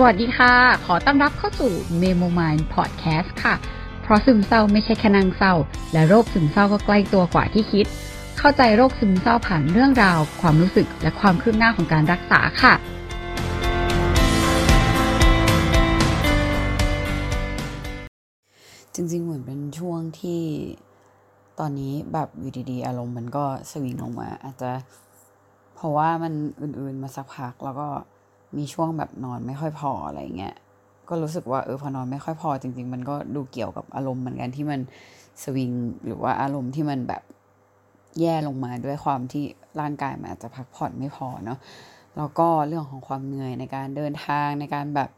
สวัสดีค่ะ ขอต้อนรับเข้าสู่ Memo Mind Podcast ค่ะ เพราะซึมเศร้าไม่ใช่แค่นางเศร้า และโรคซึมเศร้าก็ใกล้ตัวกว่าที่คิด เข้าใจโรคซึมเศร้าผ่านเรื่องราว ความรู้สึกและความคืบหน้าของการรักษาค่ะ จริงๆ เหมือนเป็นช่วงที่ตอนนี้แบบอยู่ดีๆ อารมณ์มันก็สวิงลงมา อาจจะเพราะว่ามันอื่นๆมาสักพักแล้วก็ มีช่วงแบบนอนไม่ค่อยพออะไรเงี้ยก็รู้สึกว่าเออพอนอนไม่ค่อยพอจริง ๆ มันก็ดูเกี่ยวกับอารมณ์เหมือนกันที่มันสวิงหรือว่าอารมณ์ที่มันแบบแย่ลงมาด้วยความที่ร่างกายมันอาจจะพักผ่อนไม่พอเนาะแล้วก็เรื่องของความเหนื่อยในการเดินทางในการแบบ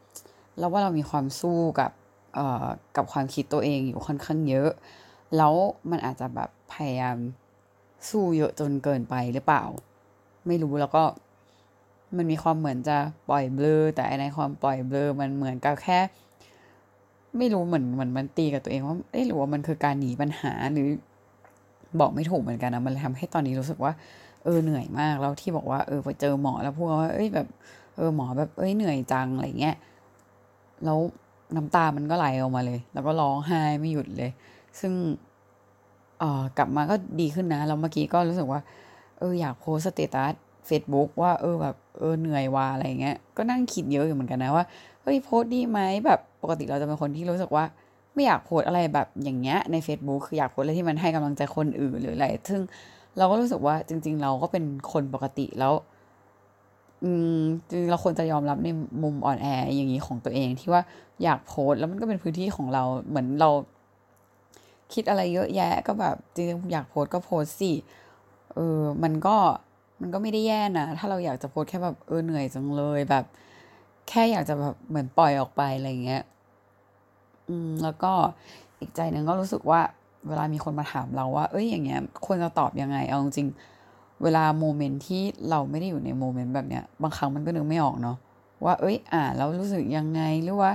เราว่าเรามีความสู้กับเอ่อกับความคิดตัวเองอยู่ค่อนข้างเยอะ แล้วมันอาจจะแบบพยายามสู้เยอะจนเกินไปหรือเปล่า ไม่รู้แล้วก็ มันมีความเหมือนจะปล่อยเบลอแต่ในความปล่อยเบลอมันเหมือนกับแค่ ไม่รู้เหมือนเหมือนมันตีกับตัวเองว่าเอ๊ะหรือว่ามันคือการหนีปัญหาหรือ บอกไม่ถูกเหมือนกันนะมันเลยทำให้ตอนนี้รู้สึกว่าเออเหนื่อยมากแล้วที่บอกว่าเออไปเจอหมอแล้วพูดว่าเอ้ยแบบเออหมอแบบเอ้ยเหนื่อยจังอะไรเงี้ยแล้วน้ำตามันก็ไหลออกมาเลย แล้วก็ร้องไห้ไม่หยุดเลย ซึ่งเออกลับมาก็ดีขึ้นนะแล้วเมื่อกี้ก็รู้สึกว่าเอออยากโพสสเตตัส เฟซบุ๊กว่าเออแบบเออเหนื่อยว่าอะไรเงี้ยก็นั่งคิดเยอะอยู่เหมือนกันนะว่าเฮ้ยโพสดีไหมแบบปกติเราจะเป็นคนที่รู้สึกว่า ไม่อยากโพสอะไรแบบอย่างเงี้ยใน Facebook คืออยากโพสอะไรที่มันให้กำลังใจคนอื่นหรืออะไร ซึ่งเราก็รู้สึกว่าจริง ๆ เราก็เป็นคนปกติแล้วอืมจริงเราควรจะยอมรับในมุมอ่อนแออย่างนี้ของตัวเองที่ว่าอยากโพสแล้วมันก็เป็นพื้นที่ของเราเหมือนเรา คิดอะไรเยอะแยะก็แบบจริงๆอยากโพสก็โพสสิเออมันก็ มันก็ไม่ได้แย่นะ ถ้าเราอยากจะโพสแค่แบบเออเหนื่อยจังเลยแบบ แค่อยากจะแบบเหมือนปล่อยออกไปอะไรเงี้ย อืมแล้วก็อีกใจหนึ่งก็รู้สึกว่า เวลามีคนมาถามเราว่า เอ้ยอย่างเงี้ยควรจะตอบยังไง เอาจริงเวลา moment ที่เราไม่ได้อยู่ใน moment แบบเนี้ย บางครั้งมันก็นึกไม่ออกเนาะว่า เอ้ย อ่านแล้วรู้สึกยังไงหรือว่า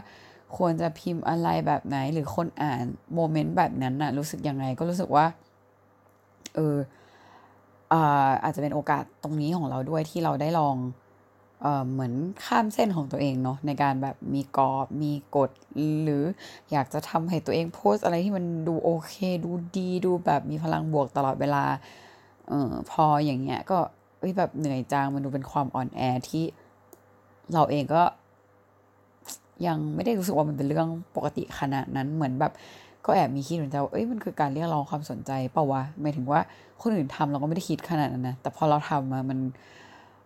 ควรจะพิมพ์อะไรแบบไหน หรือคนอ่าน moment แบบนั้นน่ะ รู้สึกยังไงก็รู้สึกว่า เออ อาจจะเป็นโอกาสตรงนี้ของเราด้วยที่เราได้ลองเอเหมือนข้ามเส้นของตัวเองเนาะในการแบบมีกรอบมีกฎหรืออยากจะทำให้ตัวเองโพสอะไรที่มันดูโอเค ดูดีดูแบบมีพลังบวกตลอดเวลาเออพออย่างเงี้ยก็เอ้ยแบบเหนื่อยจังมันดูเป็นความอ่อนแอที่เราเองก็ยังไม่ได้รู้สึกว่ามันเป็นเรื่องปกติขนาดนั้นเหมือนแบบ ก็แอบมีคิดเหมือนกันว่าเอ้ยมันคือการเรียกร้องความสนใจเปล่าวะหมายถึงว่าคนอื่นทำเราก็ไม่ได้คิดขนาดนั้นนะแต่พอเราทำมามัน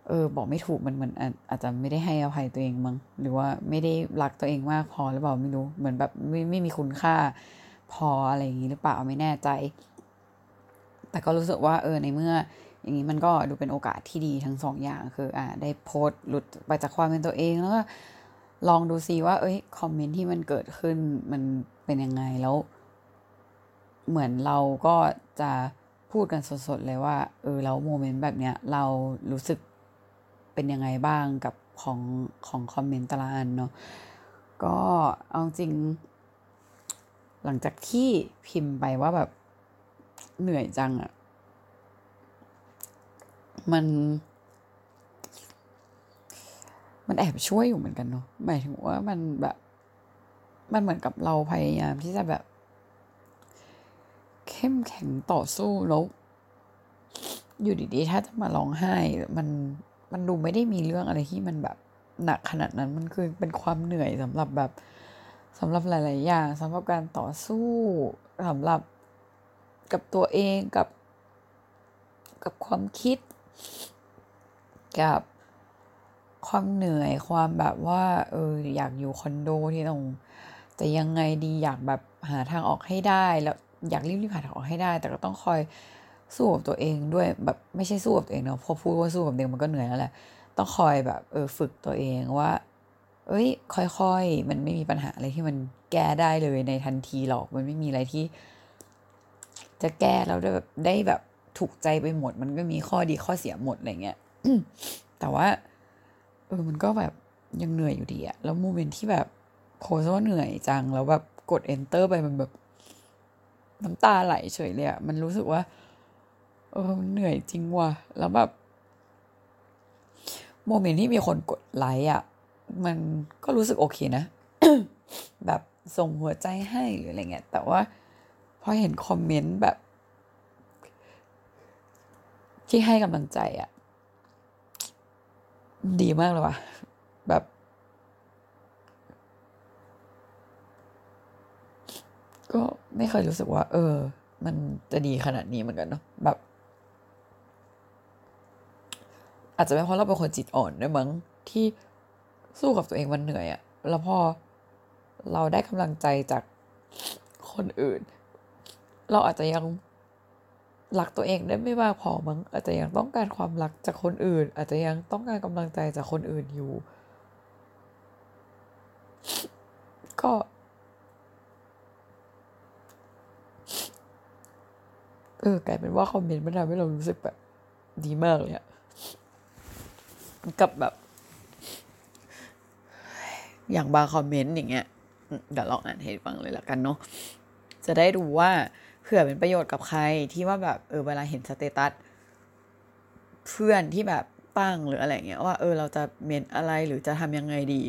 เออบอกไม่ถูกมันเหมือนอาจจะไม่ได้ให้อภัยตัวเองมั้งหรือว่าไม่ได้รักตัวเองมากพอหรือเปล่าไม่รู้เหมือนแบบไม่ไม่มีคุณค่า พออะไรอย่างนี้หรือเปล่าไม่แน่ใจ แต่ก็รู้สึกว่าเออในเมื่อ อย่างนี้มันก็ดูเป็นโอกาสที่ดีทั้งสองอย่างคืออ่าได้โพสต์หลุดไปจากความเป็นตัวเองแล้วก็ลองดูซิว่า เอ้ยคอมเมนต์ที่มันเกิดขึ้นมัน เป็นยังไงแล้ว เหมือนเราก็จะพูดกันสดๆเลยว่า เออแล้วโมเมนต์แบบเนี้ยเรารู้สึกเป็นยังไงบ้างกับของของคอมเมนต์ตละอันเนาะก็เอาจริง หลังจากที่พิมพ์ไปว่าแบบเหนื่อยจังอะมัน มันแอบช่วยอยู่เหมือนกันเนาะหมายถึงว่ามันแบบ มันเหมือนกับเราพยายามที่จะแบบ เข้มแข็งต่อสู้แล้วอยู่ดีๆ ถ้าจะมาร้องไห้ มัน มันดูไม่ได้มีเรื่องอะไรที่มันแบบหนักขนาดนั้น มันคือเป็นความเหนื่อยสำหรับแบบสำหรับหลาย ๆ อย่างสำหรับการต่อสู้สำหรับกับตัวเองกับ กับความคิด กับความเหนื่อยความแบบว่า เอออยากอยู่คอนโดที่ต้อง จะยังไงดีอยากแบบหาทางออกให้ได้ แล้วอยากรีบๆหาทางออกให้ได้ แต่ก็ต้องคอยสู้กับตัวเองด้วยแบบไม่ใช่สู้กับตัวเองเนาะพอพูดว่าสู้กับตัวเองมันก็เหนื่อยแล้วแหละต้องคอยแบบเออฝึกตัวเองว่า เอ้ย ค่อยๆ มันไม่มีปัญหาอะไรที่มันแก้ได้เลยในทันทีหรอกมันไม่มีอะไรที่ จะแก้แล้วได้แบบได้แบบถูกใจไปหมด มันก็มีข้อดีข้อเสียหมดอะไรเงี้ยแต่ว่า เออมันก็แบบยังเหนื่อยอยู่ดีอะแล้วโมเมนต์ที่แบบ โพสว่าเหนื่อยจัง แล้วแบบกด enter ไปมันแบบน้ำตาไหลเฉยเลยอะมันรู้สึกว่า เออเหนื่อยจริงว่ะ แล้วแบบโมเมนต์ที่มีคนกดไลค์อะมันก็รู้สึกโอเคนะ แบบส่งหัวใจให้หรืออะไรเงี้ย แต่ว่าพอเห็นคอมเมนต์แบบ ที่ให้กำลังใจอะดีมากเลยว่ะ แบบ ก็ไม่เคยรู้สึกว่า เออ มันจะดีขนาดนี้เหมือนกันเนาะแบบ อาจจะเป็นเพราะเราเป็นคนจิตอ่อนด้วยมั้งที่สู้กับตัวเองมันเหนื่อยอะแล้วพอเราได้กำลังใจจากคนอื่น เราอาจจะยังรักตัวเองได้ไม่มากพอมั้งอาจจะยังต้องการความรักจากคนอื่น อาจจะยังต้องการกำลังใจจากคนอื่นอยู่ ก็ เออกลายเป็นว่าคอมเมนต์มันทำให้เรารู้สึกแบบดีมากเลยอะกับแบบ อย่างบางคอมเมนต์อย่างเงี้ยเดี๋ยวลองอ่านให้ฟังเลยละกันเนาะจะได้ดูว่าเผื่อเป็นประโยชน์กับใครที่ว่าแบบเออเวลาเห็น status เพื่อนที่แบบตั้งหรืออะไรเงี้ยว่าเออเราจะเมนต์อะไรหรือจะทำยังไงดี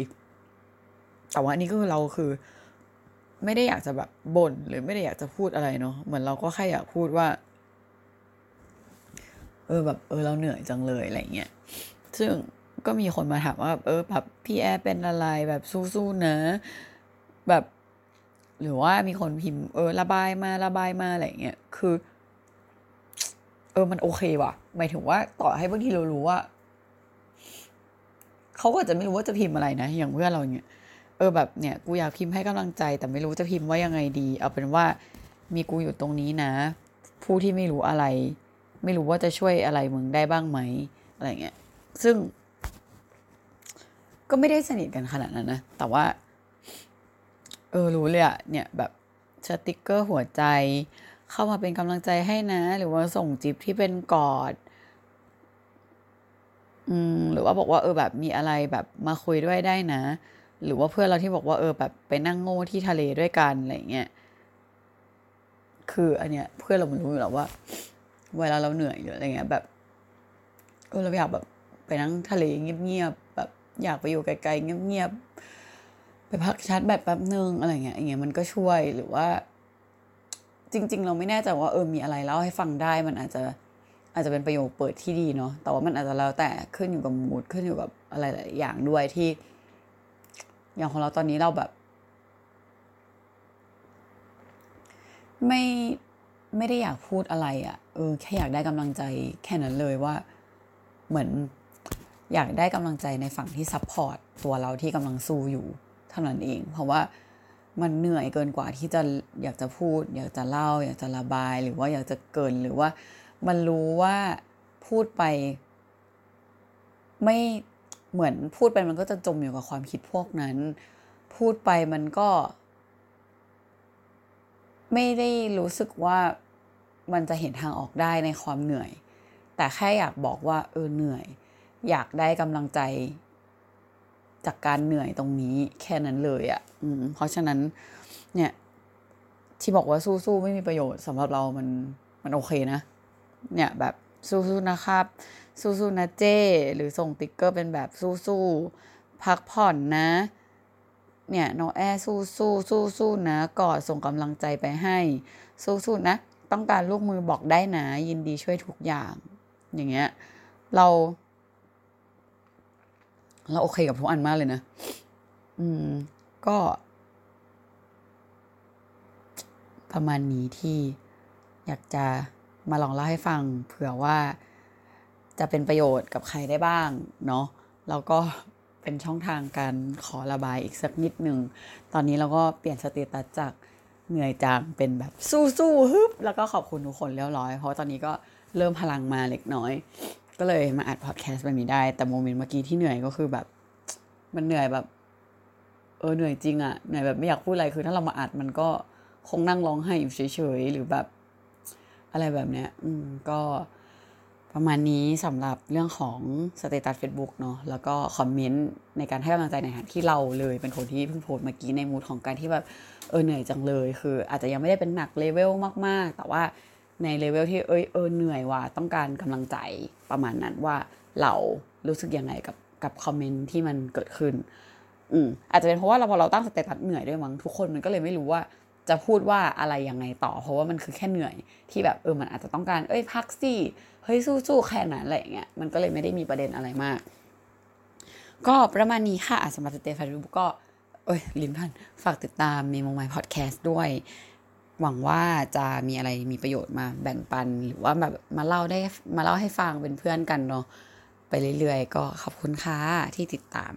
แต่ว่านี่ก็คือเราคือ ไม่ได้อยากจะแบบบ่นหรือไม่ได้อยากจะพูดอะไรเนาะเหมือนเราก็แค่อยากพูดว่า เออแบบเออเราเหนื่อยจังเลยอะไรเงี้ยซึ่งก็มีคนมาถามว่าเออแบบพี่แอร์เป็นอะไรแบบสู้ๆนะ แบบ หรือว่ามีคนพิมพ์เออระบายมาระบายมาอะไรเงี้ยคือ เออมันโอเคว่ะหมายถึงว่าต่อให้บางทีเรารู้ว่าเขาก็จะไม่รู้ว่าจะพิมพ์อะไรนะ อย่างเพื่อนเราเนี่ย เออแบบเนี่ยกูอยากพิมพ์ให้กำลังใจ แต่ไม่รู้จะพิมพ์ว่ายังไงดี เอาเป็นว่ามีกูอยู่ตรงนี้นะ ผู้ที่ไม่รู้อะไร ไม่รู้ว่าจะช่วยอะไรมึงได้บ้างไหมอะไรเงี้ยซึ่ง ก็ไม่ได้สนิทกันขนาดนั้นนะ แต่ว่า เออรู้เลยอะเนี่ยแบบสติกเกอร์หัวใจ เข้ามาเป็นกำลังใจให้นะ หรือว่าส่งจิบที่เป็นกอดอืมหรือว่าบอกว่าเออแบบมีอะไรแบบมาคุยด้วยได้นะ หรือว่าเพื่อนเราที่บอกว่าเออแบบไปนั่งโง่ที่ทะเลด้วยกันอะไรเงี้ยคืออันเนี้ยเพื่อนเรามันรู้อยู่แล้วว่า เวลาเราเหนื่อยหรืออะไรเงี้ยแบบเออเราอยากแบบไปนั่งทะเลเงียบๆแบบอยากไปอยู่ไกลๆเงียบๆไปพักชาร์จแบตแป๊บนึงอะไรเงี้ยอย่างเงี้ยมันก็ช่วยหรือว่า จริง ๆ เราไม่แน่ใจว่าเออมีอะไรเล่าให้ฟังได้มันอาจจะอาจจะเป็นประโยคเปิดที่ดีเนาะแต่ว่ามันอาจจะแล้วแต่ขึ้นอยู่กับมูดขึ้นอยู่กับอะไรหลายอย่างด้วยที่ อย่างของเราตอนนี้เราแบบ ไม่ไม่ได้อยากพูดอะไรอะ่ะเออแค่อยากได้กำลังใจแค่นั้นเลยว่าเหมือนอยากได้กำลังใจในฝั่งที่ support ตัวเราที่กำลังสู้อยู่เท่านั้นเอง เพราะว่ามันเหนื่อยเกินกว่าที่จะอยากจะพูด อยากจะเล่า อยากจะระบาย หรือว่าอยากจะเกินหรือว่ามันรู้ว่าพูดไป ไม่ เหมือนพูดไปมันก็จะจมอยู่กับความคิดพวกนั้น พูดไปมันก็ ไม่ได้รู้สึกว่ามันจะเห็นทางออกได้ในความเหนื่อย แต่แค่อยากบอกว่า เออเหนื่อย อยากได้กำลังใจ จากการเหนื่อยตรงนี้แค่นั้นเลยอะ่ะเพราะฉะนั้น เนี่ยที่บอกว่าสู้ๆไม่มีประโยชน์สำหรับเรามันมันโอเคนะ เนี่ยแบบ สู้ๆนะครับ สู้ๆนะเจ้หรือส่งติ๊กเกอร์เป็นแบบสู้ๆพักผ่อนนะ เนี่ยน้องแอสู้สู้สู้สู้นะกอดส่งกำลังใจไปให้ สู้สู้นะ ต้องการลูกมือบอกได้นะ ยินดีช่วยทุกอย่าง อย่างเงี้ยเรา เราโอเคกับทุกอันมากเลยนะ อืม ก็ ประมาณนี้ที่อยากจะ มาลองเล่าให้ฟัง เผื่อว่าจะเป็นประโยชน์กับใครได้บ้างเนาะแล้วก็เป็นช่องทางการขอระบายอีกสักนิดหนึ่ง ตอนนี้เราก็เปลี่ยน status จากเหนื่อยจังเป็นแบบสู้ๆฮึบแล้วก็ขอบคุณทุกคนเรียบร้อย เพราะตอนนี้ก็เริ่มพลังมาเล็กน้อย ก็เลยมาอัดพอดแคสต์แบบนี้ได้ แต่ moment เมื่อกี้ที่เหนื่อยก็คือแบบ มันเหนื่อยแบบ เออเหนื่อยจริงอะเหนื่อยแบบไม่อยากพูดอะไรคือถ้าเรามาอัดมันก็คงนั่งร้องไห้อยู่เฉยๆหรือแบบ อะไรแบบเนี้ยอืมก็ประมาณนี้สำหรับเรื่องของ status Facebook เนาะแล้วก็ comment ในการให้กำลังใจในฐานที่เราเลยเป็นคนที่เพิ่งโพสเมื่อกี้ใน mood ของการที่แบบเออเหนื่อยจังเลย คืออาจจะยังไม่ได้เป็นหนักเลเวลมาก ๆ แต่ว่าในเลเวลที่เอยเออเหนื่อยว่าต้องการกำลังใจประมาณนั้นว่าเรารู้สึกยังไงกับกับ comment ที่มันเกิดขึ้นอืมอาจจะเป็นเพราะว่าเราพอเราตั้ง status เหนื่อยด้วยมั้งทุกคนมันก็เลยไม่รู้ว่า จะพูดว่าอะไรยังไงต่อ เพราะว่ามันคือแค่เหนื่อยที่แบบเออมันอาจจะต้องการเอ้ยพักสิเฮ้ยสู้ๆแค่นั้นอะไรอย่างเงี้ยมันก็เลยไม่ได้มีประเด็นอะไรมาก ก็ประมาณนี้ค่ะสำหรับสเตฟันรูก็เอ้ยลิ้นพันฝากติดตาม Me My Podcast ด้วย หวังว่าจะมีอะไรมีประโยชน์มาแบ่งปัน หรือว่าแบบมาเล่าได้มาเล่าให้ฟังเป็นเพื่อนกันเนาะไปเรื่อยๆ ก็ขอบคุณค่ะที่ติดตาม